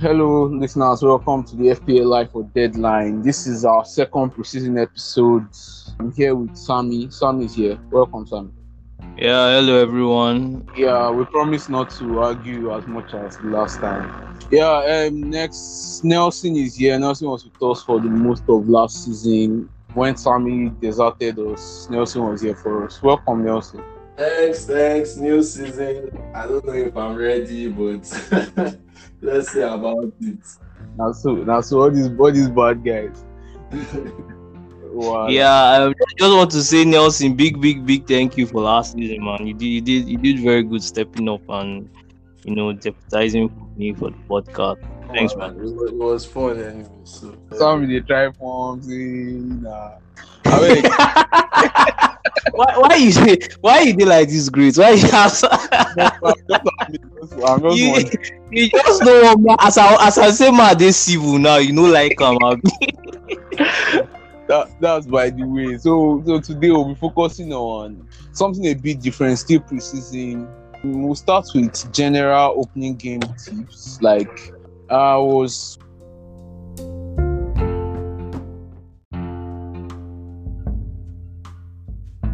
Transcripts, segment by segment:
Hello, listeners. Welcome to the FPL Life or Deadline. This is our second preseason episode. I'm here with Sammy. Sammy is here. Welcome, Sammy. Yeah, hello everyone. Yeah, we promise not to argue as much as last time. Yeah, um, next Nelson is here. Nelson was with us for the most of last season. When Sammy deserted us, Nelson was here for us. Welcome, Nelson. Thanks, thanks. New season. I don't know if I'm ready, but let's see about it. Now, so now, so all these all these bad guys. wow. Yeah, I just want to say Nelson, big, big, big thank you for last season, man. You did, you did, you did very good stepping up and you know deputizing for me for the podcast. Thanks, Wow, man. It was, fun eh? anyway. So Sammy they try forms in. Eh, nah. I mean, why, why you say, why you did like this, great? Why you have, I'm just you, wondering. you just know as I as I say, man, this civil now. You know, like um, that, that's by the way. So so today we'll be focusing on something a bit different, still preseason. We'll start with general opening game tips. Like I was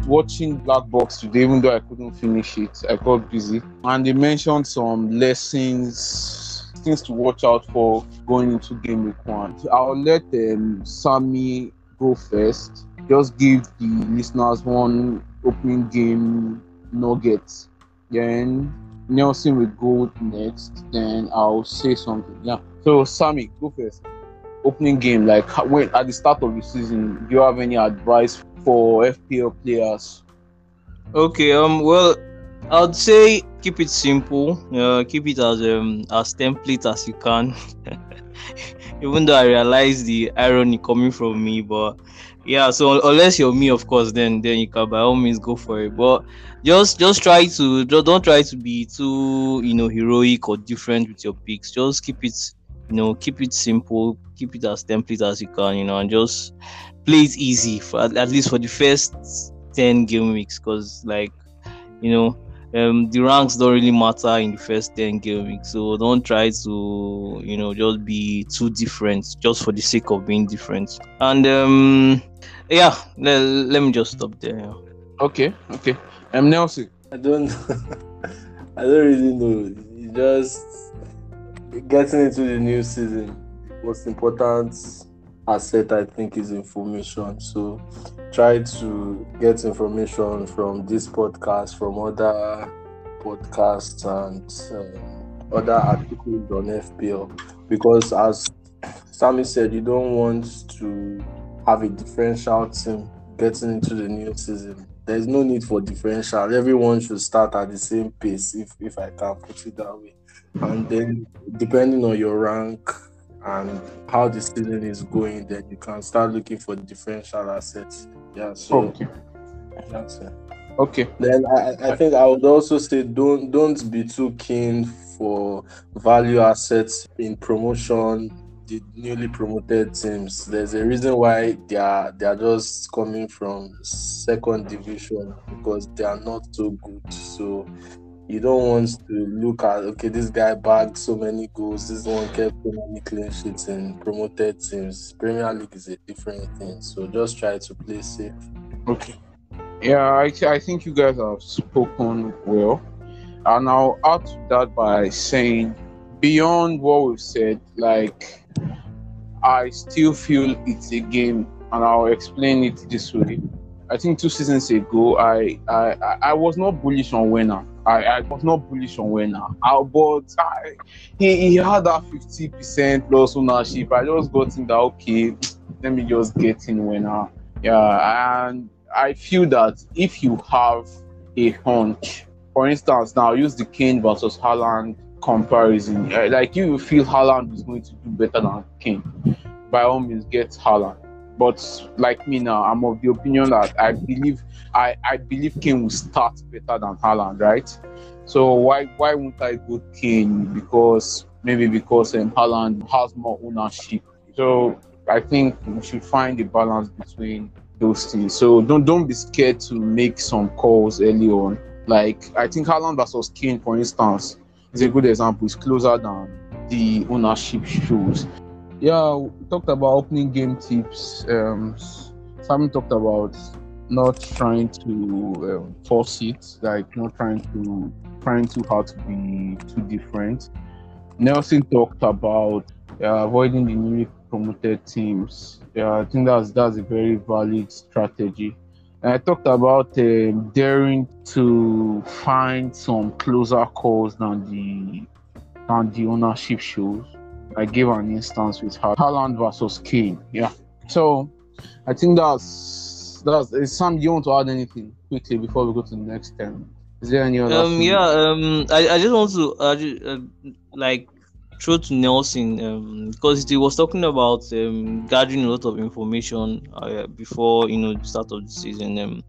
watching Black Box today, even though I couldn't finish it. I got busy. And they mentioned some lessons, things to watch out for going into game week one. I'll let um, Sammy go first. Just give the listeners one opening game nugget. Then Nelson will go next. Then I'll say something. Yeah. So Sammy, go first. Opening game, like when at the start of the season, do you have any advice for FPL players? Okay, um, well, I'd say keep it simple. Uh, keep it as um as template as you can. Even though I realize the irony coming from me, but yeah. So unless you're me, of course, then then you can by all means go for it. But just just try to don't try to be too you know heroic or different with your picks. Just keep it you know keep it simple. Keep it as template as you can. You know, and just play it easy for at, at least for the first 10 game weeks because like you know um the ranks don't really matter in the first 10 game weeks so don't try to you know just be too different just for the sake of being different and um yeah let, let me just stop there yeah. Okay, okay. Um, Nelson. I don't I don't really know. You just getting into the new season. Most important asset I think is information. So try to get information from this podcast, from other podcasts and uh, other articles on FPL because as Sammy said, you don't want to have a differential team getting into the new season. There's no need for differential. Everyone should start at the same pace, if, if I can put it that way. And then, depending on your rank and how the season is going, then you can start looking for differential assets. Yeah, so Okay. that's it. Okay. Then I, I think I would also say don't don't be too keen for value assets in promotion. The newly promoted teams. There's a reason why they are they are just coming from second division because they are not so good. So you don't want to look at okay, this guy bagged so many goals, this one kept so many clean sheets in promoted teams. Premier League is a different thing. So just try to play safe. Okay. Yeah, I, I think you guys have spoken well. And I'll add to that by saying, beyond what we've said, like, I still feel it's a game, and I'll explain it this way. I think two seasons ago, I I, I- was not bullish on Werner. I, I was not bullish on Werner. But I, he, he had that 50% plus ownership. I just got in that, okay, let me just get in Werner. Yeah, and I feel that if you have a hunch, for instance, now use the Kane versus Haaland comparison. uh, Like you feel Haaland is going to do better than Kane, by all means get Haaland. But like me now, I'm of the opinion that I believe I, I believe Kane will start better than Haaland, right? So why why won't I go Kane? Because maybe because um, Haaland has more ownership. So I think we should find a balance between those things. So don't don't be scared to make some calls early on. Like I think Haaland versus Kane, for instance, is a good example. It's closer than the ownership shows. Yeah, we talked about opening game tips. Um, Simon talked about not trying to um, force it, like not trying to trying too hard to be too different. Nelson talked about uh, avoiding the newly promoted teams. Yeah, I think that's that's a very valid strategy. And I talked about um, daring to find some closer calls than the than the ownership shows. I gave an instance with Haaland versus Kane. Yeah. So I think that's that's Sam, you want to add anything quickly before we go to the next term? Is there any other Um, thing? yeah. Um, I, I just want to uh, uh, like throw to Nelson um because he was talking about um gathering a lot of information uh, before you know the start of the season. Um,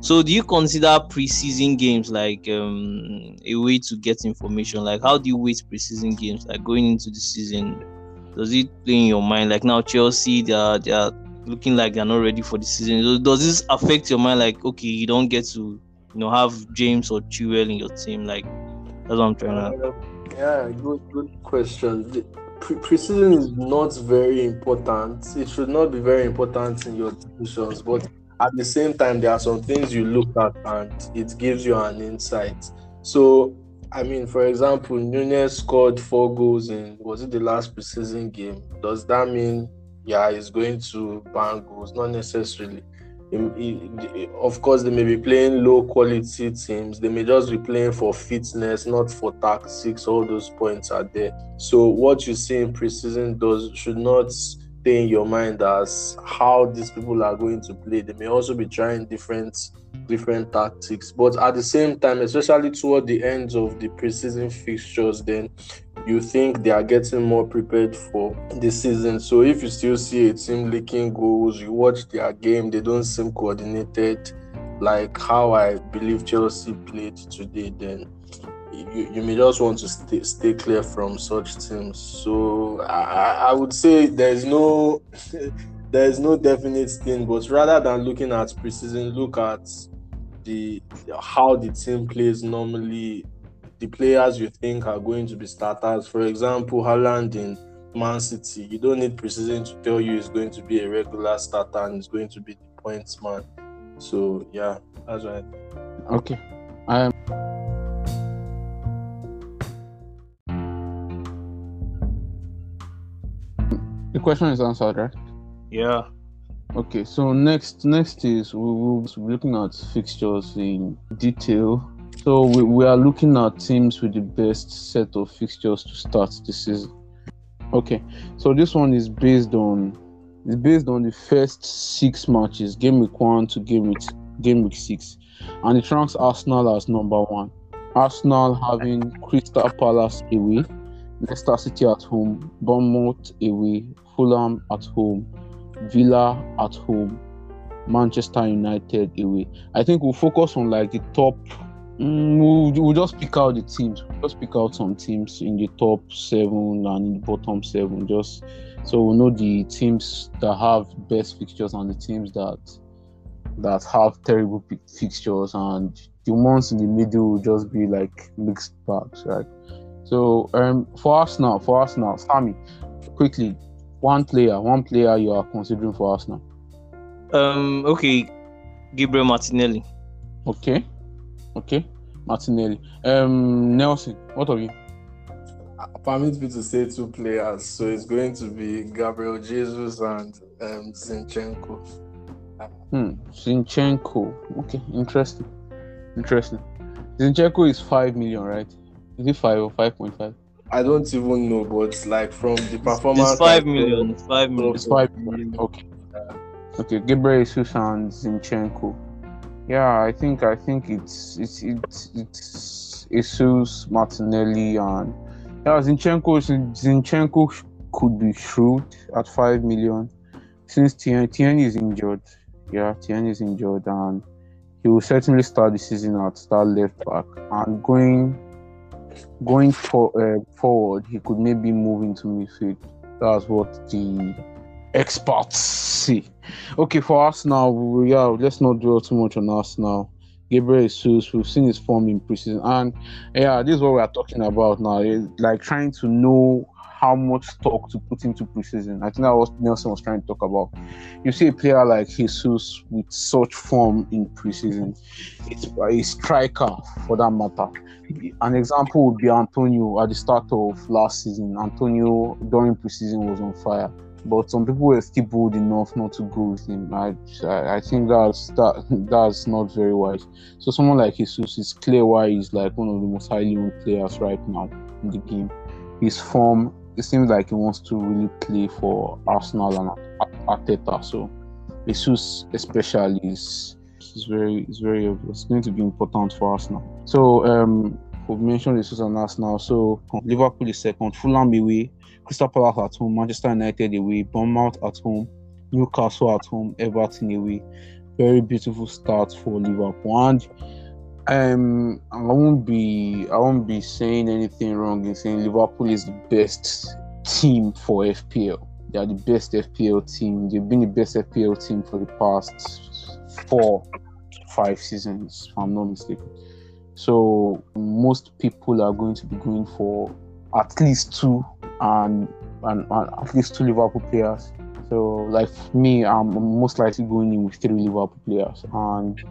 so do you consider preseason games like um a way to get information? Like, how do you wait preseason games like going into the season? Does it play in your mind? Like now Chelsea, they are they are looking like they're not ready for the season. So Does this affect your mind? Like, okay, you don't get to you know have James or Chilwell in your team. Like that's what I'm trying to. Yeah, good, good question. The pre- preseason is not very important. It should not be very important in your decisions, but at the same time, there are some things you look at and it gives you an insight. So, I mean, for example, Nunez scored four goals in was it the last preseason game? Does that mean yeah, he's going to bang goals? Not necessarily. Of course, they may be playing low quality teams. They may just be playing for fitness, not for tactics. All those points are there. So what you see in preseason does should not stay in your mind as how these people are going to play. They may also be trying different different tactics. But at the same time, especially toward the ends of the preseason fixtures, then you think they are getting more prepared for the season. So if you still see a team leaking goals, you watch their game, they don't seem coordinated like how I believe Chelsea played today, then you, you may just want to stay, stay clear from such teams. So I, I- would say there's no there's no definite thing, but rather than looking at preseason, look at the how the team plays normally the players you think are going to be starters. For example, Haaland in Man City, you don't need preseason to tell you he's going to be a regular starter and he's going to be the points man. So yeah, that's right. Okay. Um, the question is answered, right? Yeah. Okay, so next next is we will be looking at fixtures in detail. So we, we are looking at teams with the best set of fixtures to start the season. Okay, so this one is based on is based on the first six matches, game week one to game week game week six, and it ranks Arsenal as number one. Arsenal having Crystal Palace away, Leicester City at home, Bournemouth away, Fulham at home, Villa at home, Manchester United away. I think we'll focus on like the top. Mm, we'll, we'll just pick out the teams. We'll just pick out some teams in the top seven and in the bottom seven, just so we know the teams that have best fixtures and the teams that that have terrible fi- fixtures, and the ones in the middle will just be like mixed bags, right? So um, for us now, for us now, Sammy, quickly, one player, one player you are considering for Arsenal. Um. Okay. Gabriel Martinelli. Okay, okay, Martinelli. Um, Nelson, what of you? Permit me to say two players, so it's going to be Gabriel Jesus and um, Zinchenko. Hmm, Zinchenko. Okay, interesting, interesting. Zinchenko is five million, right? Is it five or five point five? I don't even know, but like from the performance, It's five I saw- million. It's five million. It's five million. Okay. Okay, Gabriel Jesus and Zinchenko. Yeah, I think I think it's it's it's it's Jesus, Martinelli, and yeah, Zinchenko Zinchenko could be shrewd at five million since Tien Tien is injured. Yeah, Tien is injured, and he will certainly start the season at that left back. And going going for, uh, forward, he could maybe move into midfield. That's what the experts say. Okay, for us now, yeah, let's not dwell too much on us now. Gabriel Jesus, we've seen his form in preseason, and yeah, this is what we are talking about now. Like trying to know how much stock to put into preseason. I think that was Nelson was trying to talk about. You see a player like Jesus with such form in preseason, it's a uh, striker for that matter. An example would be Antonio at the start of last season. Antonio during preseason was on fire but some people were still bold enough not to go with him. I, I, think that's that that's not very wise. So someone like Jesus is clear why he's like one of the most highly ranked players right now in the game. His form, it seems like he wants to really play for Arsenal and Arteta. So Jesus especially is is very is very. It's going to be important for Arsenal. So um we've mentioned Jesus and Arsenal. So Liverpool is second, Fulham away, Crystal Palace at home, Manchester United away, Bournemouth at home, Newcastle at home, Everton away. Very beautiful start for Liverpool. And um, I won't be I won't be saying anything wrong in saying Liverpool is the best team for FPL. They are the best FPL team. They've been the best FPL team for the past four, five seasons, if I'm not mistaken. So most people are going to be going for at least two and, and, and at least two Liverpool players. So, like me, I'm most likely going in with three Liverpool players, and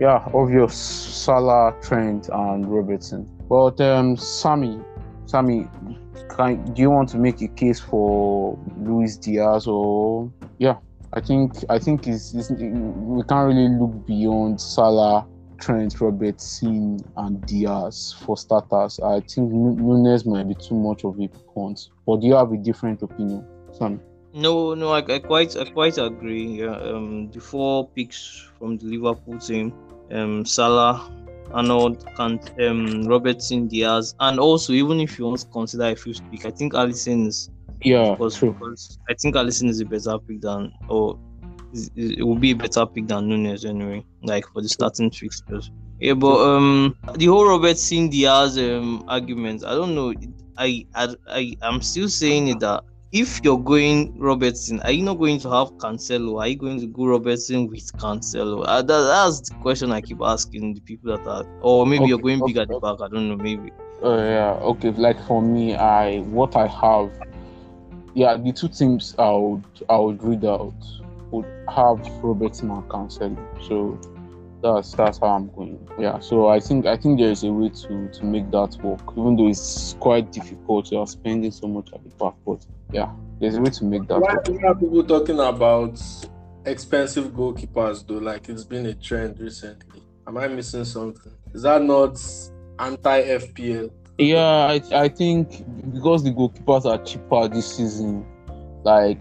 yeah, obvious Salah, Trent, and Robertson. But um, Sammy, Sammy, can, do you want to make a case for Luis Diaz or yeah? I think I think it's, it's, we can't really look beyond Salah Trent, Robertson, and Diaz for starters. I think Nunez might be too much of a point. But do you have a different opinion, Sam? No, no, I, I quite, I quite agree. Yeah, um, the four picks from the Liverpool team, um, Salah, Arnold, and um, Robertson, Diaz, and also even if you want to consider a fifth pick, I think Alisson is. Yeah, because, true. because I think Alisson is a better pick than, or it will be a better pick than Nunez anyway, like for the starting fixtures. Yeah, but um, the whole Robertson Diaz um argument, I don't know. I I I am still saying it that if you're going Robertson, are you not going to have Cancelo? Are you going to go Robertson with Cancelo? Uh, that, that's the question I keep asking the people that are, or maybe okay, you're going okay, big at the back. I don't know, maybe. Oh uh, yeah, okay. Like for me, I what I have, yeah, the two teams I would I would read out would have Robertson and Cancelo. So that's that's how I'm going. Yeah. So I think I think there is a way to to make that work, even though it's quite difficult. You are spending so much at the but yeah, there's a way to make that. Why work. are people talking about expensive goalkeepers though? Like it's been a trend recently. Am I missing something? Is that not anti FPL? Yeah, I, I think because the goalkeepers are cheaper this season, like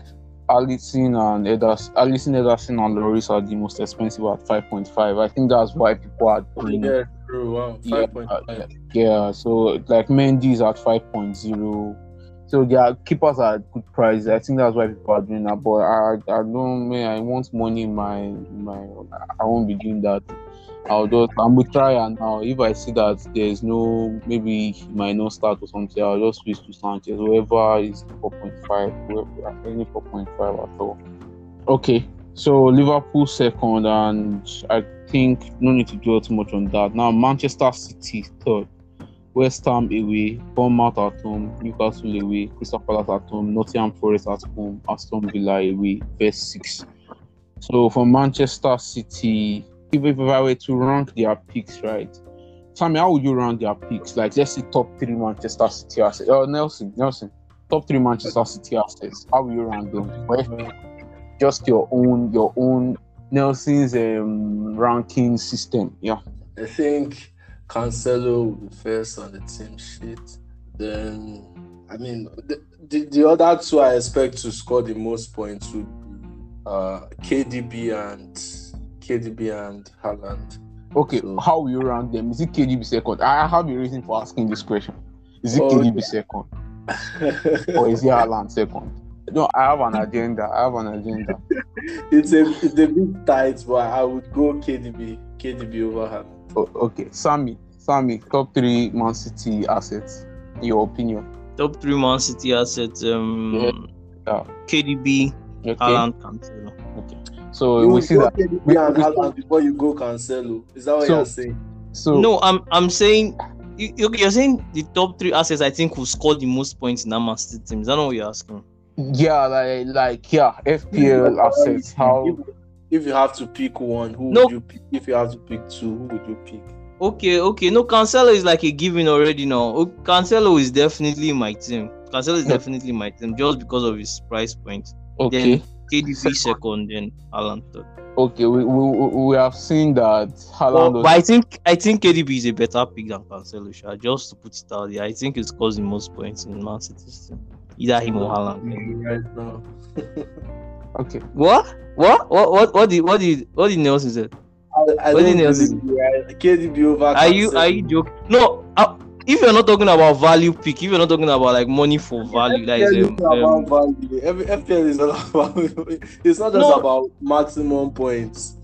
Alisson and Ederson, Alisson, Ederson and Lloris are the most expensive at 5.5. I think that's why people are doing Yeah, true. Wow, 5.5. Yeah, yeah, so like Mendy is at 5.0. So their keepers are at good price. I think that's why people are doing that. But I, I don't, man, I want money in my, in my, I won't be doing that. I'll just I'm with Ryan now. If I see that there's no maybe he might not start or something, I'll just switch to Sanchez. Whoever is 4.5, whoever any 4.5 at all. Okay, so Liverpool second, and I think no need to dwell too much on that. Now Manchester City third, West Ham away, Bournemouth at home, Newcastle away, Crystal Palace at home, Nottingham Forest at home, Aston Villa away, verse six. So for Manchester City, if, if I were to rank their picks, right? Sammy, how would you rank their picks? Like, let's say top three Manchester City assets. Oh, Nelson, Nelson, top three Manchester City assets. How will you rank them? Just your own, your own Nelson's um, ranking system. Yeah. I think Cancelo will be first on the team sheet. Then, I mean, the, the, the other two I expect to score the most points would be uh, KDB and KDB and Haaland. Okay, so, how will you rank them? Is it KDB second? I have a reason for asking this question. Is it oh, KDB second? or is it Haaland second? No, I have an agenda. I have an agenda. it's a it's a bit tight, but I would go KDB, KDB over Haaland. Oh, okay, Sammy, Sammy, top three Man City assets. In your opinion? Top three Man City assets. Um, yeah. yeah. KDB, okay. Haaland, Cancelo. Okay. So you we see that we, and Haaland before you go Cancelo. Oh. Is that what so, you're saying? So no, I'm I'm saying you, you- you're saying the top three assets I think will score the most points in our Man City team. Is that not what you're asking? Yeah, like like yeah, FPL assets. How If, if you have to pick one, who No. would you pick? If you have to pick two, who would you pick? Okay, okay. No, Cancelo is like a given already now. Oh, Cancelo is definitely my team. Cancelo is definitely my team just because of his price point. okay, KDB second, then Haaland third. okay. We, we we- we have seen that But, Haaland. but was- I think I think KDB is a better pick than Cancelo. Sha. Just to put it out there, I think it's causing most points in Man City's team. Either him or Haaland. Right now. okay, What? What? What? What? What did what did what did Nelson say? I, I What don't did Nelson believe you, right? KDB over. Are you are you joking? No. Uh, if you're not talking about value pick, if you're not talking about like money for value, that is FPL um, about um, value. Every FPL is not about. It's not just No. about maximum points.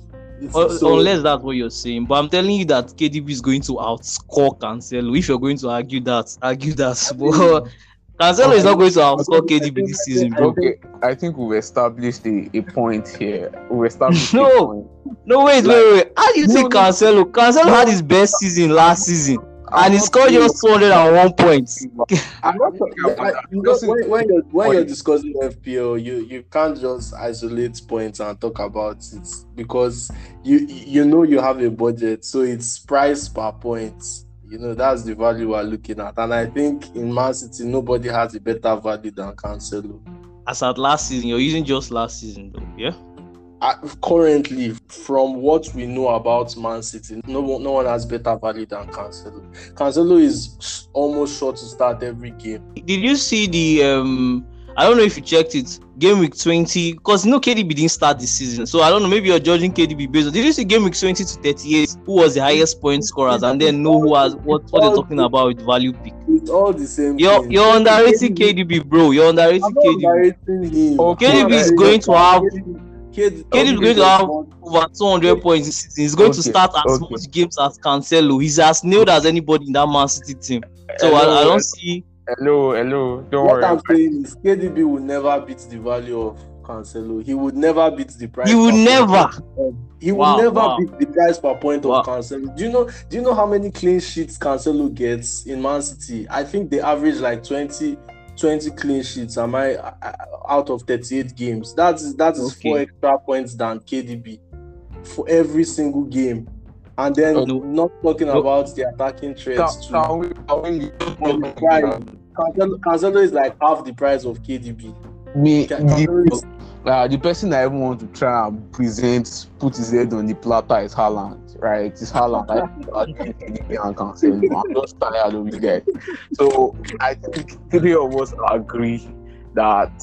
So- unless that's what you're saying. But I'm telling you that KDB is going to outscore Cancelo. If you're going to argue that, argue that. But Cancelo is not going to outscore KDB this season, bro. okay. I think we've established a, a point here. We've established No. No, wait, Like- wait, wait. How do you think. Cancelo? Cancelo had his best season last season, and he not scored saying- just 201 points. I'm not talking about that. you know, when, when you're when you're discussing FPL, you you can't just isolate points and talk about it because you you know you have a budget, so it's price per point. You know that's the value we're looking at, and I think in Man City nobody has a better value than Cancelo. As at last season, you're using just last season, though. Yeah. Currently, from what we know about Man City, no one, no one has better value than Cancelo. Cancelo is almost sure to start every game. Did you see the um? I don't know if you checked it. Game week 20, because you know KDB didn't start this season, so I don't know. Maybe you're judging KDB based on. Did you see game week 20 to 38? Who was the highest point scorers, and then know who has what what they're talking about with value pick. It's all the same. You're thing. you're underrating KDB, bro. You're underrating I'm KDB. underrating him. KDB is going to have- KD KDB is going to have over 200 points this season. He's going to start as okay. much games as Cancelo. He's as nailed as anybody in that Man City team. So I, I don't eh? see. Hello, hello. Don't What worry. I'm saying is KDB will never beat the value of Cancelo. He would never beat the price. He will per never. point. He will Wow, never wow. beat the price per point Wow. of Cancelo. Do you know? Do you know how many clean sheets Cancelo gets in Man City? I think they average like 20, 20 clean sheets. Am I uh, out of 38 games? That is that is Okay. four extra points than KDB for every single game. And then Okay. not talking No. about the attacking Can, threats can we, can. Cancelo, Cancelo is like half the price of KDB. me, Ca- the, Cancelo is- uh, the person I even want to try and present, put his head on the platter is Haaland, right? It's Haaland. I, I think KDB and Cancelo. I'm just tired of you guys. So I think three of us agree that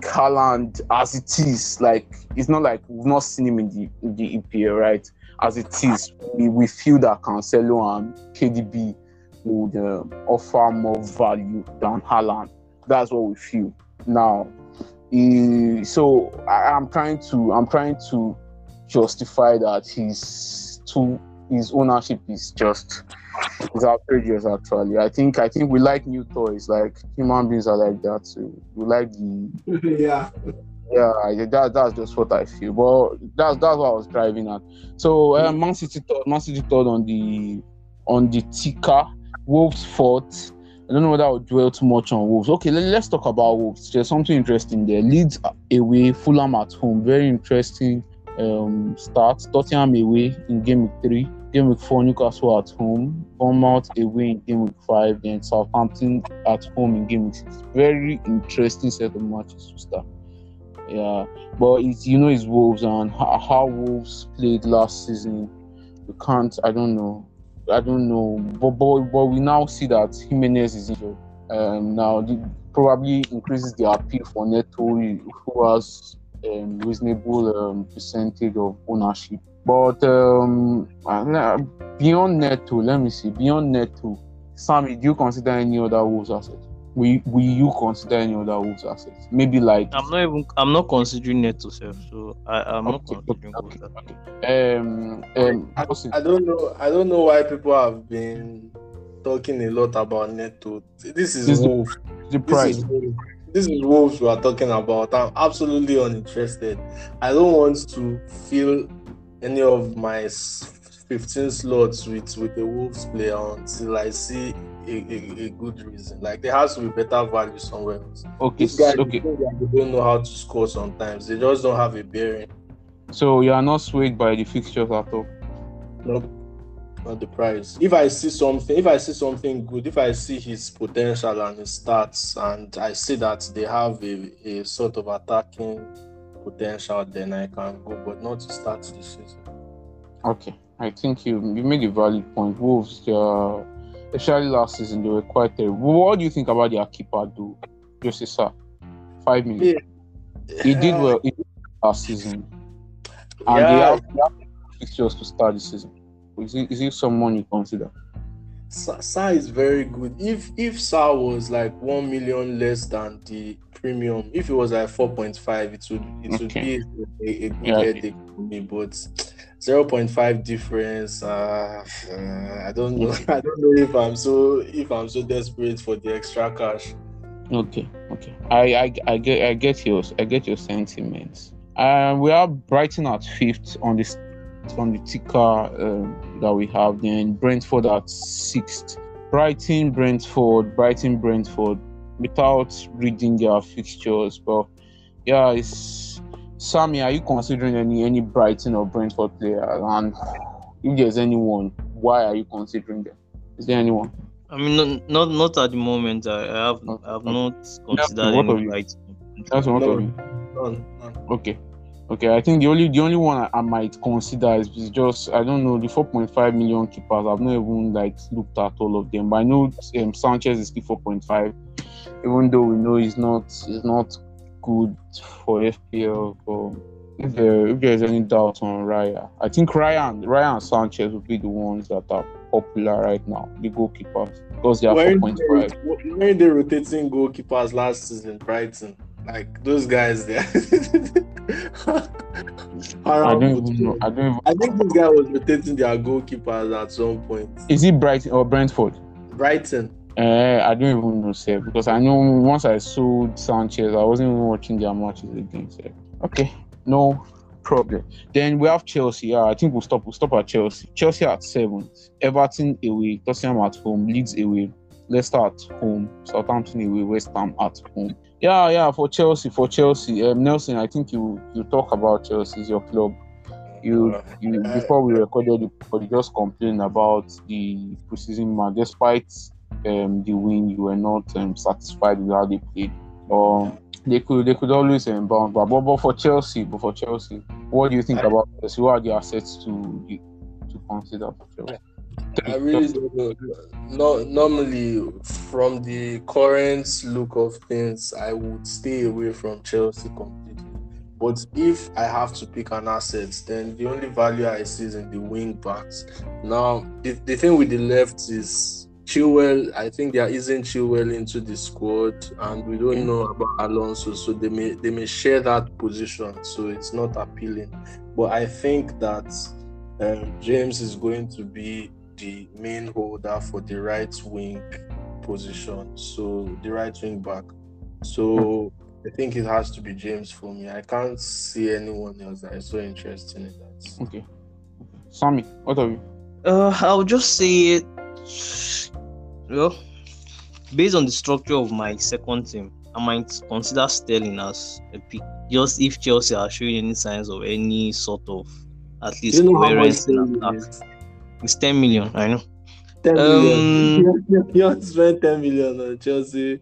Haaland, as it is, like it's not like we've not seen him in the in the EPL, right? As it is, we, we feel that Cancelo and KDB would uh, offer more value than Haaland. That's what we feel now. So I, I'm trying to I'm trying to justify that his to his ownership is just is outrageous actually. I think I think we like new toys, like human beings are like that too. We like the yeah. yeah, that, that's just what I feel. But that's that's what I was driving at. So uh, Man City third, Man City third on the on the ticker. Wolves fourth. I don't know whether I would dwell too much on Wolves. Okay, let, us talk about Wolves. There's something interesting there. Leeds away, Fulham at home. Very interesting um, start. Tottenham away in game week three. Game week four, Newcastle at home. Bournemouth away in game week five. Then Southampton at home in game week six. Very interesting set of matches to start. Yeah, but it's you know it's Wolves and how, how Wolves played last season. You can't. I don't know. I don't know. But but, but we now see that Jimenez is injured. Um, now the, probably increases the appeal for Neto, who has um, reasonable um, percentage of ownership. But um, uh, beyond Neto, let me see. Beyond Neto, Sammy, do you consider any other Wolves asset? Will, will you consider any other Wolves assets? Maybe like I'm not even. I'm not considering Neto self, so I, I'm not considering okay, both that. um um what's it? I don't know. I don't know why people have been talking a lot about Neto. This is This is- Wolves. the This price. is This is Wolves we are talking about. I'm absolutely uninterested. I don't want to fill any of my 15 slots with with a Wolves player until I see a, a, a good reason. Like there has to be better value somewhere else. Okay, These guys okay. they don't know how to score sometimes. They just don't have a bearing. So you are not swayed by the fixtures at all. Nope. Not the price. If I see something, if I see something good, if I see his potential and his stats, and I see that they have a, a sort of attacking potential, then I can go, but not to start the season. Okay, I think you you made a valid point. Wolves, they are, especially last season, they were quite terrible. What do you think about their keeper, though? Jose Sa, five million. Uh, he did well he did last season, and they, Yeah. have, they have fixtures to start the season. Is he, is he someone you consider? Sa, Sa is very good. If if Sa was like one million less than the premium, if it was like four point five, it would it would Okay. be a, a good Yeah. headache for me. But zero point five difference, uh, I don't know. I don't know if I'm so if I'm so desperate for the extra cash. Okay, okay. I, I I get I get your I get your sentiments. Uh, we are Brighton at fifth on this on the ticker um, that we have. Then Brentford at sixth. Brighton, Brentford, Brighton, Brentford. Without reading their fixtures, but yeah, it's Sammy. Are you considering any any Brighton or Brentford player? And if there's anyone, why are you considering them? Is there anyone? I mean, not not, not at the moment. I, I have I have not considered what of any you? right. That's what No. of you. None, none. Okay. Okay, I think the only the only one I, I might consider is, is just I don't know the 4.5 million keepers. I've not even like looked at all of them, but I know um, Sanchez is still 4.5, even though we know he's not he's not good for FPL. But if there if there's any doubt on Raya, I think Ryan Ryan Sanchez will be the ones that are popular right now, the goalkeepers, because they are Weren't 4.5. they, weren't they rotating goalkeepers last season, Brighton? Like those guys there. I don't even know. I don't even. I think this guy was rotating their goalkeepers at some point. Is it Brighton or Brentford? Brighton. Uh, I don't even know, sir, because I know once I sold Sanchez, I wasn't even watching their matches again, sir. Okay, no problem. Then we have Chelsea. Yeah, I think we'll stop. We'll stop at Chelsea. Chelsea at seventh. Everton away. Tottenham at home. Leeds away. Leicester at home. Southampton away. West Ham at home. Yeah, yeah. For Chelsea, for Chelsea, um, Nelson. I think you you talk about Chelsea is your club. You, you before we recorded the you just complained about the preseason match. Despite um, the win, you were not um, satisfied with how they played. Um, they could they could always um, bounce back. But, but for Chelsea, but for Chelsea, what do you think I- about Chelsea? What are the assets to to consider for Chelsea? I really don't know. No, normally, from the current look of things, I would stay away from Chelsea completely. But if I have to pick an asset, then the only value I see is in the wing backs. Now, the, the thing with the left is Chilwell. I think there isn't Chilwell into the squad, and we don't know about Alonso, so they may they may share that position. So it's not appealing. But I think that um, James is going to be the main holder for the right wing position, so the right wing back. So I think it has to be James for me. I can't see anyone else that is so interested in that. Okay, Sammy, what are you? Uh, I'll just say, well, based on the structure of my second team, I might consider Sterling as a pick. Just if Chelsea are showing any signs of any sort of at least you know coherence in attack. is? It's 10 million, I know. 10 Um, million. You spend 10 million on Chelsea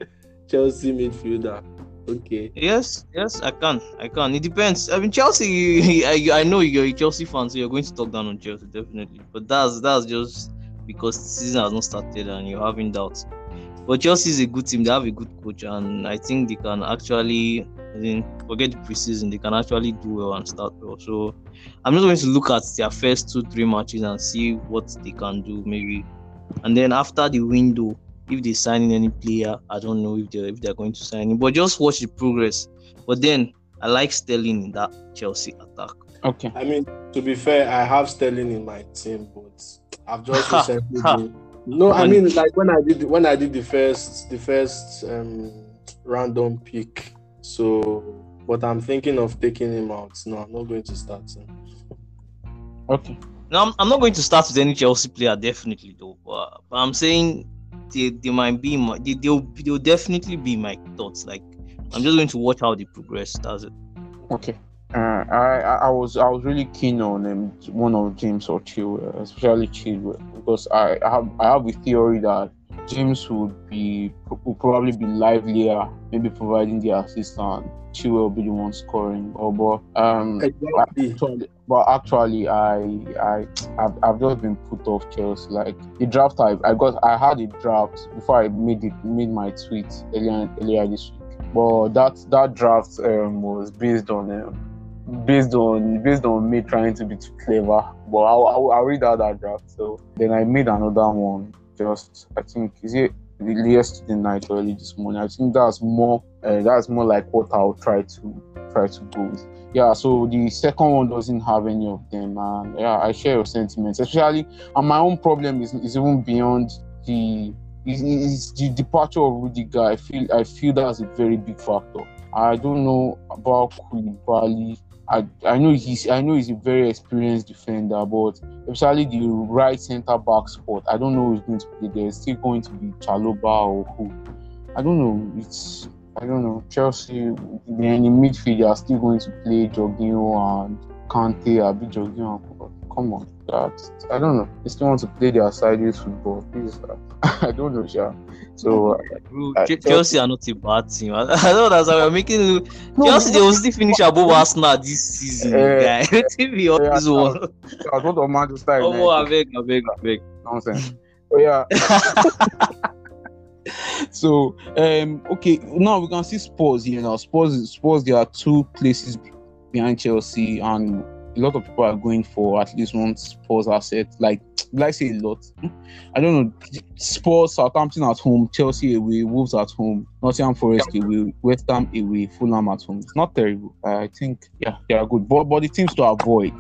Chelsea midfielder. Okay. Yes, yes, I can. I can. It depends. I mean, Chelsea. I, I know you're a Chelsea fan, so you're going to talk down on Chelsea definitely. But that's that's just because the season has not started and you're having doubts. But Chelsea is a good team. They have a good coach, and I think they can actually. I mean, forget the preseason. They can actually do well and start well. So I'm not going to look at their first two, three matches and see what they can do, maybe. And then after the window, if they sign in any player, I don't know if they're if they're going to sign him. But just watch the progress. But then I like Sterling in that Chelsea attack. Okay, I mean, to be fair, I have Sterling in my team, but I've just recently ha. been- No, I mean like when I did when I did the first the first um random pick. So but I'm thinking of taking him out. No, I'm not going to start him. okay, No, I'm, I'm not going to start with any Chelsea player, definitely though. But, but I'm saying they, they might be my they, they'll they'll definitely be my thoughts. Like I'm just going to watch how they progress. That's it. Okay. Uh, I, I was I was really keen on um, one of James or Chilwell, especially Chilwell, because I, I have I have a theory that James would be would probably be livelier, maybe providing the assist, and Chilwell will be the one scoring. Or but um, Exactly. actually, but actually, I I I've, I've just been put off Chelsea. Like the draft I I got I had a draft before I made it made my tweet earlier earlier this week. But that that draft um, was based on um, based on based on me trying to be too clever. But I'll, I'll, I'll read out that draft. So then I made another one. Just I think is it yesterday night or early this morning. I think that's more uh, that's more like what I'll try to try to go with. Yeah. So the second one doesn't have any of them, and yeah, I share your sentiments. Especially, and my own problem is is even beyond the is, is the departure of Rudiger. I feel I feel that's a very big factor. I don't know about Koulibaly. I, I know he's I know he's a very experienced defender, but especially the right centre back spot, I don't know who's going to play there. It's still going to be Chalobah or who. I don't know. It's I don't know. Chelsea in the midfield are still going to play Jorginho and Kante, be Jorginho. Come on, that I don't know. They still want to play their sideways football. Please, I don't know, Sha. So uh, Uh, Chelsea are not a bad team. I, know that's why we're making look. no, Chelsea they will still finish above Arsenal this season, Eh, guy. Let me all yeah, this no. one. I was of Manchester Oh, United. I beg, I beg, I beg. nonsense. So yeah. so um okay now we can see Spurs here now. Spurs Spurs there are two places behind Chelsea and a lot of people are going for at least one Spurs asset. Like like I say a lot. I don't know. Spurs, Southampton at home, Chelsea away, Wolves at home, Nottingham Forest away, West Ham away, Fulham at home. It's not terrible. I think yeah, they are good. But but the teams to avoid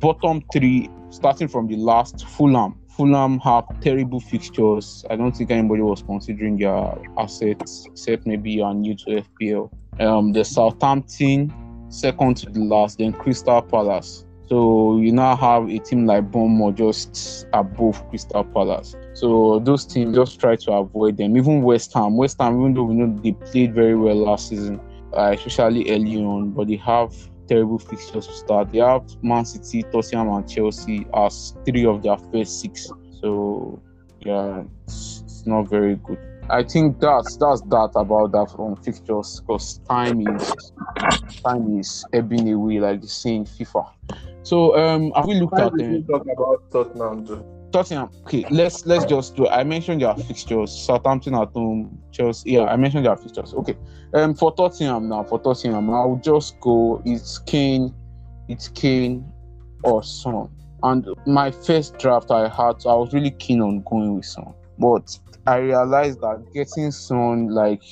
bottom three, starting from the last, Fulham. Fulham have terrible fixtures. I don't think anybody was considering their assets, except maybe you are new to FPL. Um, the Southampton, second to the last, then Crystal Palace. So you now have a team like Bournemouth just above Crystal Palace. So those teams just try to avoid them. Even West Ham, West Ham, even though we know they played very well last season, uh, especially early on, but they have terrible fixtures to start. They have Man City, Tottenham, and Chelsea as three of their first six. So yeah, it's, it's not very good. I think that's that's that about that from fixtures because time is time is ebbing away like the in FIFA. So um have we looked Why at them? talk about Tottenham, though? Tottenham. Okay, let's let's just do. I mentioned their fixtures. Southampton at home, Chelsea. Yeah, I mentioned their fixtures. Okay. Um, for Tottenham now, for Tottenham, I'll just go. It's Kane, it's Kane, or Son. And my first draft I had, I was really keen on going with Son, but I realized that getting Son like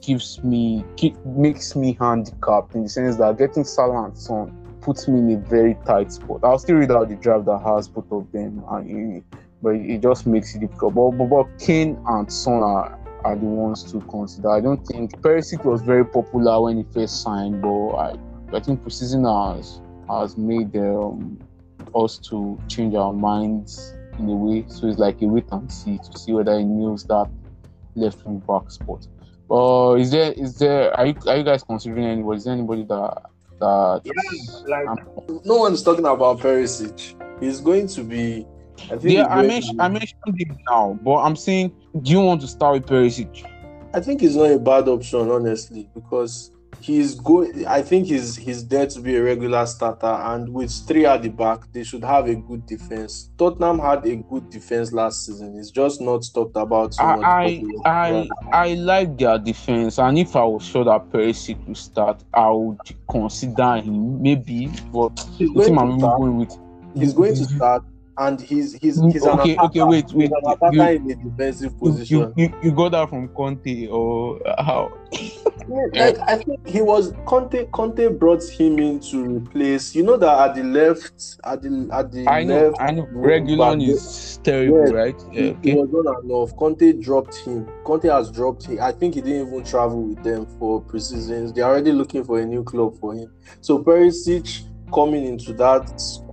gives me keep, makes me handicapped in the sense that getting Salah and Son puts me in a very tight spot. I'll still read out the draft that has both of them, and but it just makes it difficult. But, but, but Kane and Son are, are the ones to consider. I don't think Perisic was very popular when he first signed, but I, I think preseason has has made um, us to change our minds in a way. So it's like a wait and see to see whether he nails that left wing back spot. Uh, is there is there are you, are you guys considering anybody? Is there anybody that that Like, um, no one's talking about Perisic. He's going to be. I think. Yeah, I mentioned I mentioned him now, but I'm saying, do you want to start with Perisic? I think it's not a bad option, honestly, because he's going. I think he's he's there to be a regular starter, and with three at the back, they should have a good defense. Tottenham had a good defense last season. It's just not talked about so much. I I I, I like their defense, and if I was sure that Perisic will start, I would consider him maybe. But he's going to start. He's going to mhm. start, and he's he's mm, he's an Okay, attacker. okay, wait, He's wait, an attacker you- in a defensive position. you, you, you got that from Conte or how? Like I think he was Conte. Conte brought him in to replace. You know that at the left, at the at the I know, left, I know. wing Reguilon is terrible, Yeah, right? Yeah, he, he okay. was not enough. Conte dropped him. Conte has dropped him. I think he didn't even travel with them for preseasons. They're already looking for a new club for him. So Perisic coming into that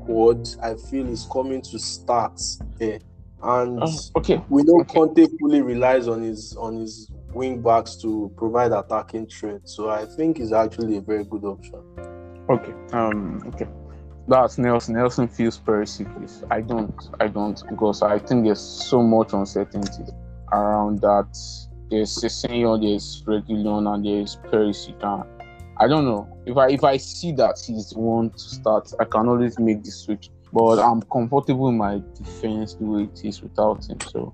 squad I feel, is coming to start there. And Oh, okay. we know okay. Conte fully relies on his on his wing backs to provide attacking threat. So I think he's actually a very good option. Okay. Um. Okay. That's Nelson. Nelson feels please. I don't. I don't because I think there's so much uncertainty around that. There's Sessegnon, there's Reguilon, and there's Perisic. I don't know if I if I see that he's one to start, I can always make the switch. But I'm comfortable in my defense the way it is without him, so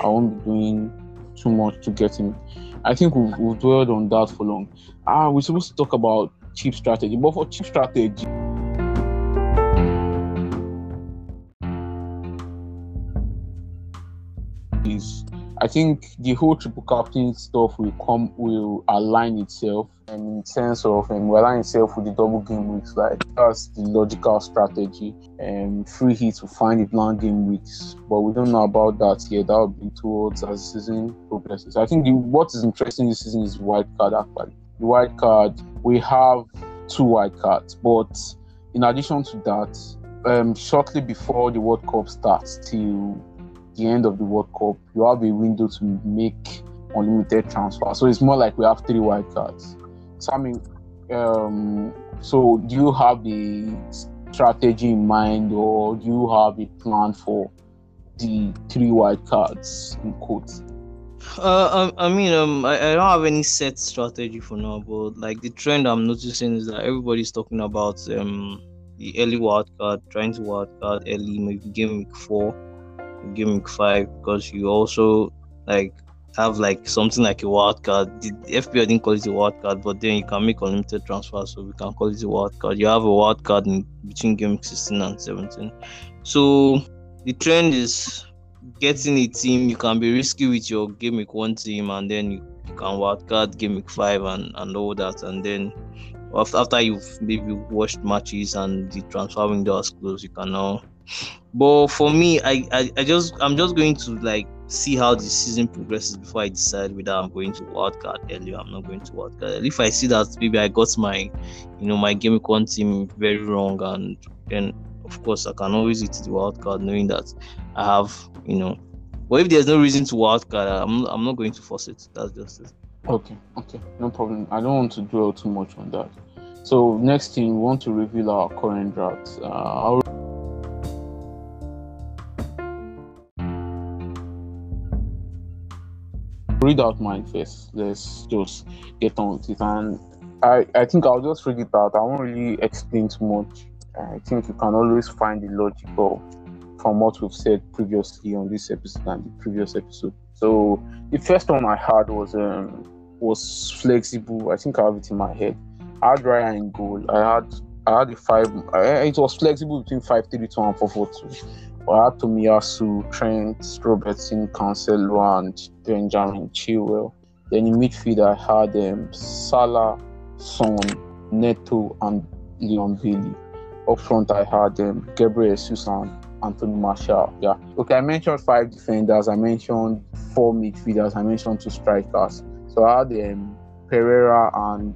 I won't be doing too much to get him. I think we've, we've dwelled on that for long. Ah, we're supposed to talk about chip strategy, but for chip strategy, is I think the whole triple captain stuff will come will align itself and in sense of um, will align itself with the double game weeks. Like that's the logical strategy. And free hits will find the blank game weeks, but we don't know about that yet. That will be towards as the season progresses. I think the, what is interesting this season is wild card actually. The wild card we have two wild cards, but in addition to that, um, shortly before the World Cup starts till the end of the World Cup, you have a window to make unlimited transfer. So it's more like we have three wild cards. So I mean, um, so do you have a strategy in mind, or do you have a plan for the three wild cards in quotes? Uh, I, I mean, um, I, I don't have any set strategy for now, but like the trend I'm noticing is that everybody's talking about um the early wild card, trying to wild card early, maybe game week four, week five, because you also like have like something like a wild card. The FPL didn't call it a wild card, but then you can make unlimited transfers, so we can call it a wild card. You have a wild card in between game 16 and 17. So the trend is getting a team. You can be risky with your game one team, and then you, can wild card game five and, and all that, and then after, after you've maybe watched matches and the transfer window is closed, you can now. But for me, I, I, I just I'm just going to like see how the season progresses before I decide whether I'm going to wildcard early or I'm not going to wildcard. If I see that maybe I got my, you know, my game one team very wrong, and then of course I can always hit the wildcard knowing that I have, you know. But if there's no reason to wildcard, I'm I'm not going to force it. That's just it. Okay, okay, no problem. I don't want to dwell too much on that. So next thing, we want to reveal our current drafts. Uh, read out mine first. Let's just get on with it. And I, I think I'll just read it out. I won't really explain too much. I think you can always find the logical from what we've said previously on this episode and the previous episode. So the first one I had was um was flexible. I think I have it in my head. I had Raya in goal. I had I had a five. I, it was flexible between five three two and four four two. I had Tomiyasu, Trent, Robertson, Cancelo, and Benjamin Chilwell. Then in midfield, I had um, Salah, Son, Neto, and Leon Bailey. Up front, I had um, Gabriel Jesus, Anthony Martial. Yeah. Okay, I mentioned five defenders. I mentioned four midfielders. I mentioned two strikers. So I had um, Pereira and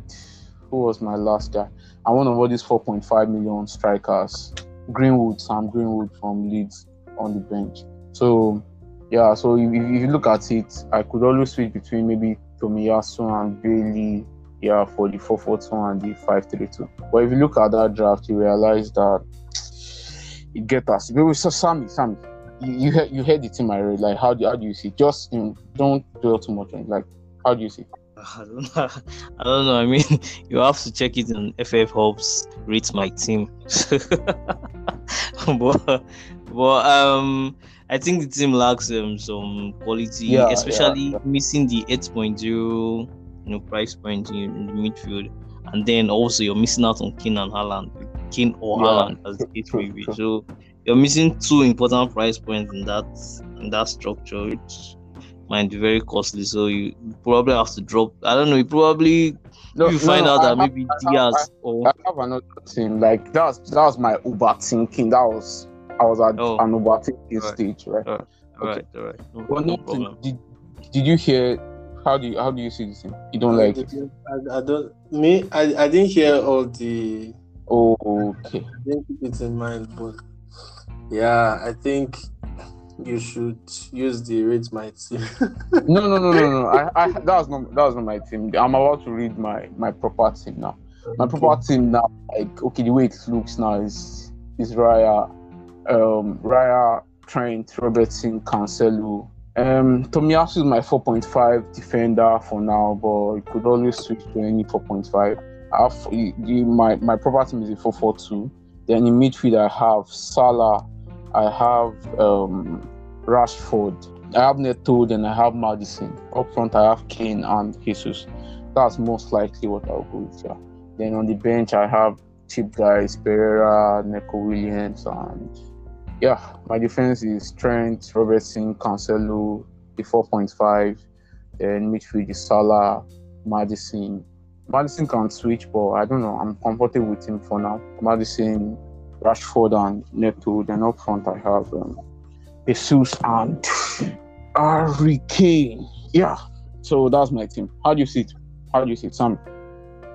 who was my last guy? And one of all these 4.5 million strikers, Greenwood, Sam Greenwood from Leeds on the bench. So yeah, so if, if you look at it, I could always switch between maybe Tomiyasu and Bailey, yeah, for the 4-4-2 and the 5-3-2. But if you look at that draft, you realize that it get us. But so Sammy, Sammy, you you heard, you heard the team I read. Like how do how do you see? Just you don't dwell too much on it. Like how do you see? I don't know. I don't know. I mean, you have to check it on FF Hubs rates my team. but, but um, I think the team lacks um some quality, Yeah, especially yeah, missing the 8.0 you know price point in, in the midfield, and then also you're missing out on Kane and Haaland, Kane or Yeah, Haaland as the case may be. So you're missing two important price points in that in that structure, which might be very costly. So you probably have to drop. I don't know. You probably No, you find out I that have- maybe I have- Diaz or I have another team. Like that was that was my Uber thinking. That was I was at Oh. an Uber thinking Right. stage, right? all right, all right. No, Well, no no, problem. did did you hear? How do you how do you see this thing? You don't like it? I, I don't me I, I didn't hear all the Oh, okay. Don't keep it in mind, but yeah, I think you should use the rate my team. No, no, no, no, no. I, I, that was not that was not my team. I'm about to read my my proper team now. My proper team now, like okay, the way it looks now is is Raya, um, Raya, Trent, Robertson, Cancelo. Um, Tomiyasu is my 4.5 defender for now, but it could always switch to any 4.5. I have the, the- my my proper team is a 4-4-2. Then in midfield I have Salah, I have um, Rashford, I have Neto, then I have Maddison. Up front I have Kane and Jesus. That's most likely what I'll go with. Yeah. Then on the bench I have cheap guys, Pereira, Neco Williams, and yeah, my defense is Trent, Robertson, Cancelo, the 4.5. Then midfield is Salah, Maddison. Maddison can switch, but I don't know. I'm comfortable with him for now. Maddison, Rashford, and Neto. Then up front, I have um, Jesus and Harry Kane. Yeah. So that's my team. How do you see it? How do you see it, Sam?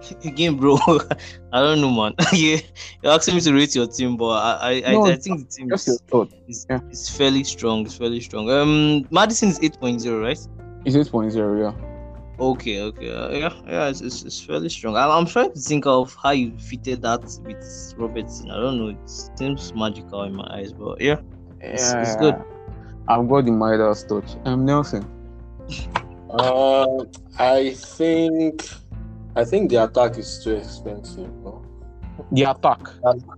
Again, bro, I don't know, man. yeah, you're asking me to rate your team, but I, I, No, I, I think the team is, is, yeah. is fairly strong. It's fairly strong. Um, Maddison is 8.0, right? It's 8.0, yeah. Okay, okay, uh, yeah, yeah, it's, it's, it's fairly strong. I'm, I'm trying to think of how you fitted that with Robertson. I don't know, it seems magical in my eyes, but yeah, It's- it's good. I've got the Midas touch. Um, Nelson. Uh, I think I think the attack is too expensive. No? The attack.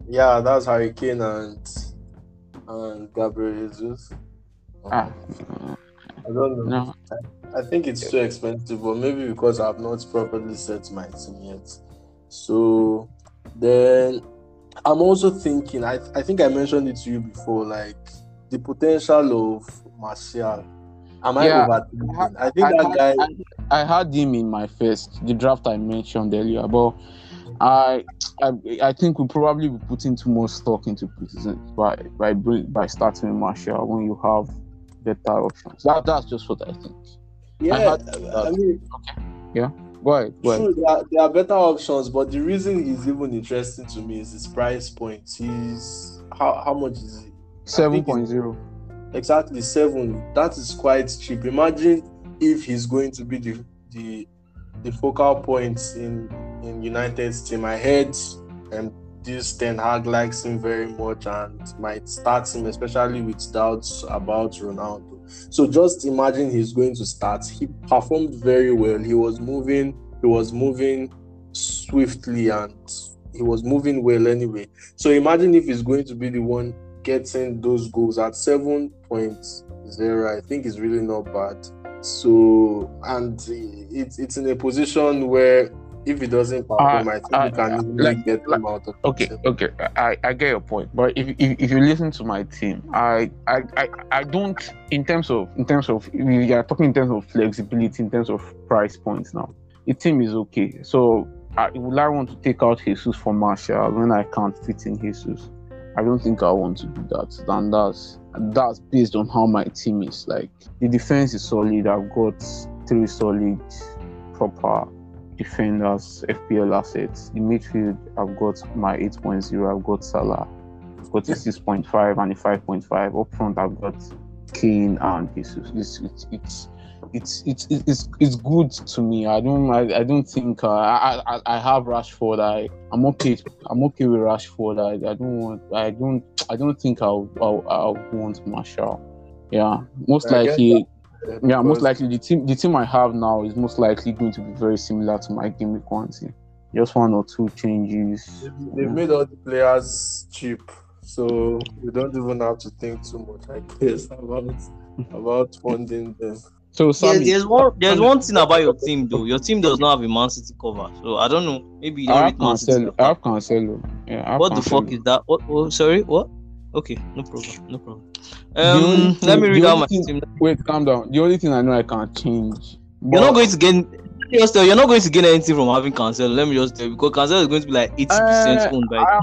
Yeah, that's Harry Kane and and Gabriel Jesus. Ah, I don't know. no. I think it's too expensive, but maybe because I've not properly set my team yet. So then I'm also thinking, I, I think I mentioned it to you before, like the potential of Martial. Am I Yeah, overthinking? I think I, that guy I, I had him in my first the draft I mentioned earlier, but I I, I think we probably be putting too much stock into preseason by by by starting Martial when you have better options. That, that's just what I think. Yeah, had I mean Go ahead, go ahead. True, there are, there are better options, but the reason he's even interesting to me is his price point. He's how how much is he? Seven point zero. Exactly seven. That is quite cheap. Imagine if he's going to be the the the focal point in in United's team. I heard um this Ten Hag likes him very much and might start him, especially with doubts about Ronaldo. So just imagine he's going to start. He performed very well. He was moving, he was moving swiftly and he was moving well anyway. So imagine if he's going to be the one getting those goals at 7.0, I think is really not bad. So and it's it's in a position where if it doesn't perform, I think uh, we can easily like- get out of Okay, team. okay, I, I get your point. But if, if if you listen to my team, I, I I I don't in terms of in terms of we are talking in terms of flexibility in terms of price points now. The team is okay. So I would I want to take out Jesus for Martial when I can't fit in Jesus. I don't think I want to do that. And that's that's based on how my team is. Like the defense is solid. I've got three solid, proper defenders, FPL assets. The midfield, I've got my 8.0. I've got Salah. I've got a 6.5 and a 5.5. Up front, I've got Kane and Jesus. It's it's it's it's it's, it's, it's good to me. I don't I, I don't think uh, I, I I have Rashford. I I'm okay. I'm okay with Rashford. I, I don't want. I don't. I don't think I'll I'll, I'll want Martial. Yeah, most I likely. Uh, Yeah, most likely the team the team I have now is most likely going to be very similar to my game week one team. Just one or two changes. They've- They've made all the players cheap, so we don't even have to think too much, I guess, about about funding them. So There's, Sammy, there's one there's one thing about your team though. Your team does not have a Man City cover, so I don't know. Maybe you don't I have rate Man City. I have Cancelo. Yeah, I have What the fuck is that? What? Oh, sorry, what? Okay, no problem, no problem. Um, let thing- me read out my thing- team. Wait, calm down. The only thing I know I can change. You're not going to gain. Just tell you, you're not going to gain anything from having Cancelo. Let me just tell you because Cancelo is going to be like 80 percent Uh, owned by. I-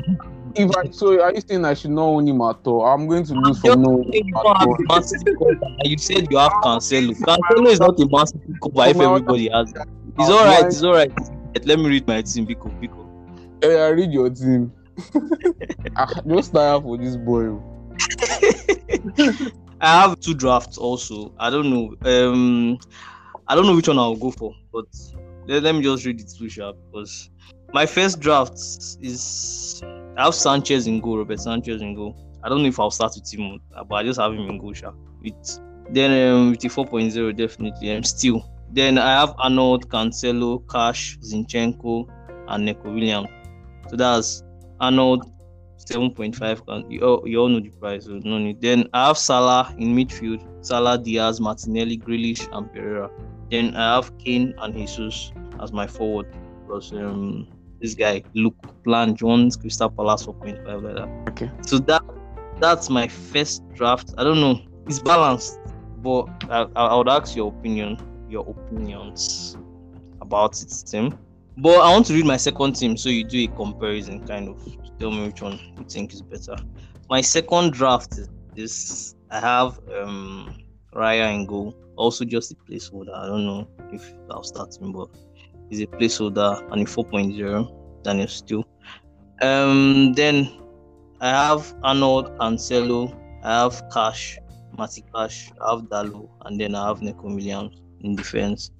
If I so are you saying I should not own him at all? I'm going to lose for no. you don't have a Man City cover, and you said you have Cancelo. Cancelo is not a City cover if everybody has. it. It's all right. It's all right. Let me read my team. Biko, Biko. Hey, I read your team. Ah, just tire for this boy. I have two drafts also. I don't know. Um, I don't know which one I'll go for, but let, let me just read it too sharp because my first draft is I have Sanchez in goal, Robert Sanchez in goal. I don't know if I'll start with him, but I just have him in goal, sharp. With then um, with the 4.0 definitely. Um, still. Then I have Arnold, Cancelo, Cash, Zinchenko, and Neco Williams. So that's Arnold, 7.5. Can- You all, you all know the price, so no need. Then I have Salah in midfield. Salah, Diaz, Martinelli, Grealish, and Pereira. Then I have Kane and Jesus as my forward. Because um, this guy, Luke Plange, wants Crystal Palace 4.5 like that. Okay. So that that's my first draft. I don't know. It's balanced, but I, I, I would ask your opinion, your opinions about it, Tim. But I want to read my second team, so you do a comparison, kind of tell me which one you think is better. My second draft is, I have um Raya in goal, also just a placeholder. I don't know if I'll start him, but he's a placeholder and a 4.0 Daniel Steele. Um, then I have Arnold, Cancelo, I have Cash, Matty Cash, I have Dalot, and then I have Neco Williams in defense.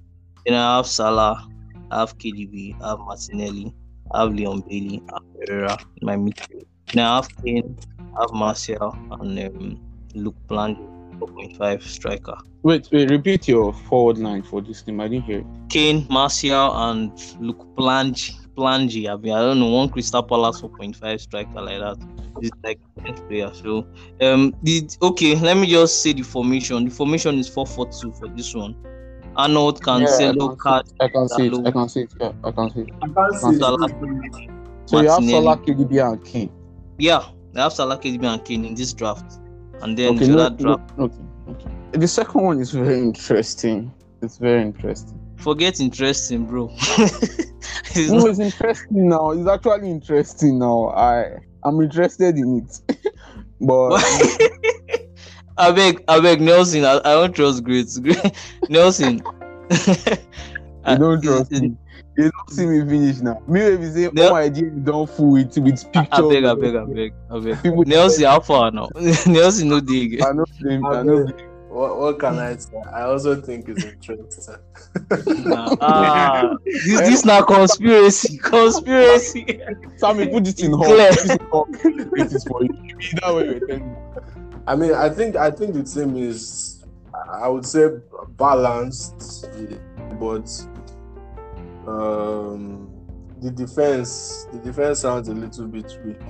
Then I have Salah, I have KDB, I have Martinelli, I have Leon Bailey, I have Pereira in my midfield. Then I have Kane, I have Martial, and um, Luke Plange, 4.5 striker. Wait, wait, repeat your forward line for this team. I didn't hear it. Kane, Martial, and Luke Plange. Plange, I mean, I don't know, one Crystal Palace 4.5 striker like that. It's like player. So, um, the okay, let me just say the formation. The formation is 4-4-2 for this one. Arnold, Cancelo, Cash, I can see it. I can see it. Yeah, I can see it. I can't see Salah. it. So you have Martinelli. Salah, KDB, and Kane. Yeah, I have Salah, KDB, and Kane in this draft, and then Okay, the no, other draft. no, okay, okay. The second one is very interesting. It's very interesting. Forget interesting, bro. It's No, it's interesting now. It's actually interesting now. I I'm interested in it. but I beg, I beg, Nelson. I, I don't trust grades. Nelson. you don't trust is- me. You don't see me finish now. Me if you say No. oh my idea you don't fool it with pictures. I beg, I beg, I beg, I beg. People Nelson, how far now? Nelson, no dig. I know them, I know. What, what can I say? I also think it's interesting. Nah, ah, this, this now conspiracy, conspiracy. Sammy, put it in Clear. hall. Put it. It is for you. That way you're telling me. I mean, I think I think the team is, I would say, balanced, but um, the defense, the defense sounds a little bit weak.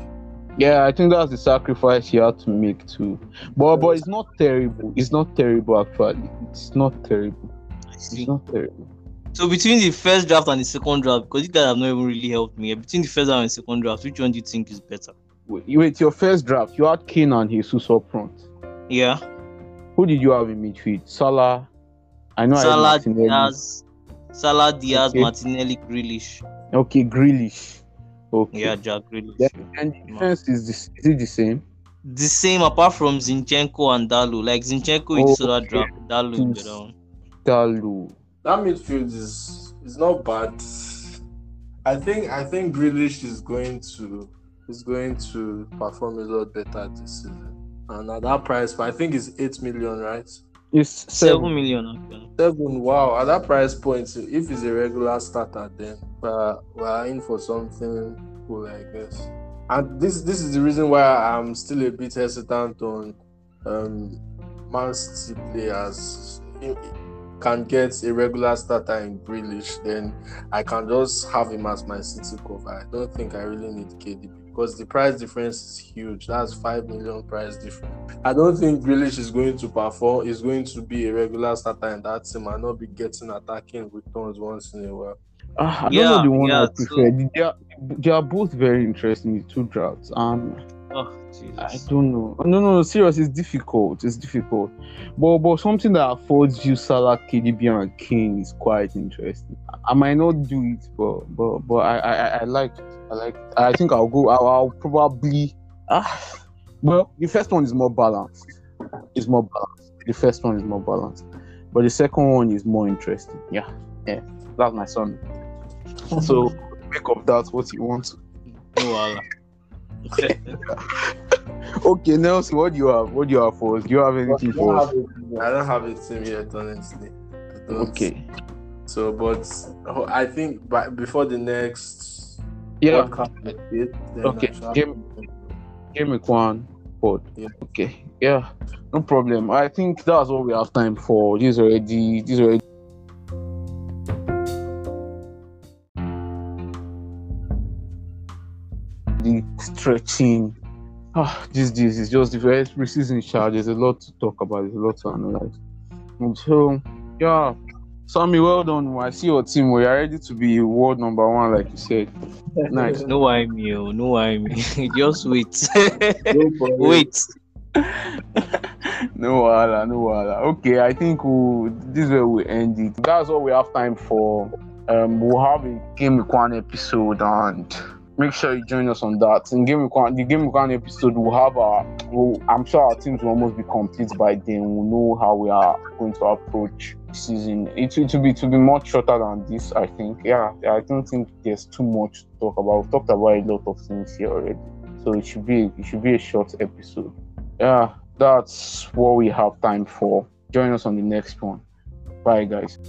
Yeah, I think that's the sacrifice you had to make too. But but it's not terrible. It's not terrible actually. It's not terrible. It's not terrible. So between the first draft and the second draft, because you guys have not even really helped me. Between the first draft and the second draft, which one do you think is better? Wait, wait, your first draft, you had Kane and Jesus up front. Yeah, Who did you have in midfield? Salah. I know I had Salah, Martinelli. Diaz, Salah, Diaz, Okay. Martinelli, Grealish. Okay, Grealish. Okay. Yeah, Jack Grealish. Then, and the defense is this is it the same? The same apart from Zinchenko and Dalot. Like Zinchenko in this Oh, other okay. draft, Dalot in the Yes. other one. Dalot. That midfield is is not bad. I think I think Grealish is going to is going to perform a lot better this season. And at that price, point, I think it's eight million, right? It's Seven seven. million actually. Seven. Wow, at that price point, if he's a regular starter, then uh, we're in for something cool, I guess. And this this is the reason why I'm still a bit hesitant on um, Man City players. If- Can get a regular starter in Grealish, then I can just have him as my City cover. I don't think I really need KDB because the price difference is huge. That's five million price difference. I don't think Grealish is going to perform. Is going to be a regular starter in that team and not be getting attacking returns once in a while. Ah, I Yeah, don't know the one yeah, I so- prefer. They, are, they are both very interesting, the two drafts. Um, Oh, I don't know. No, no, no. Serious, it's difficult. It's difficult. But but something that affords you Salah, KDB, and Kane is quite interesting. I, might not do it, but but but I I, I- like it. I like. I think I'll go. I'll, I'll probably. Ah, well, the first one is more balanced. It's more balanced. The first one is more balanced, but the second one is more interesting. Yeah, yeah. That's my son. So make of that what you want. No. okay, Nelson, what do you have? What do you have for us? Do you have anything I for don't us? have a- I don't have a team yet, honestly. I don't. Okay. So, but oh, I think by, before the next Yeah. podcast, did, Okay, I shall- give- Give me one pod. Yeah. Okay. Yeah. No problem. I think that's all we have time for. This already. This already. Stretching. Ah, this this is just the first preseason charge. There's a lot to talk about. There's a lot to analyze. And so, yeah, Sammy, well done. I see your team. We are ready to be world number one, like you said. Nice. No why me, oh, no why me. Just wait. Go for it. wait. no wahala, no wahala. Okay, I think we'll, this way we end it. That's all we have time for. Um, we'll have a Game One episode and make sure you join us on that. In Game One, the Game One episode, we'll have our. We'll, I'm sure our teams will almost be complete by then. We'll know how we are going to approach season. It will be to be much shorter than this. I think. Yeah, I don't think there's too much to talk about. We've talked about a lot of things here already, so it should be it should be a short episode yeah, that's what we have time for. Join us on the next one. Bye, guys.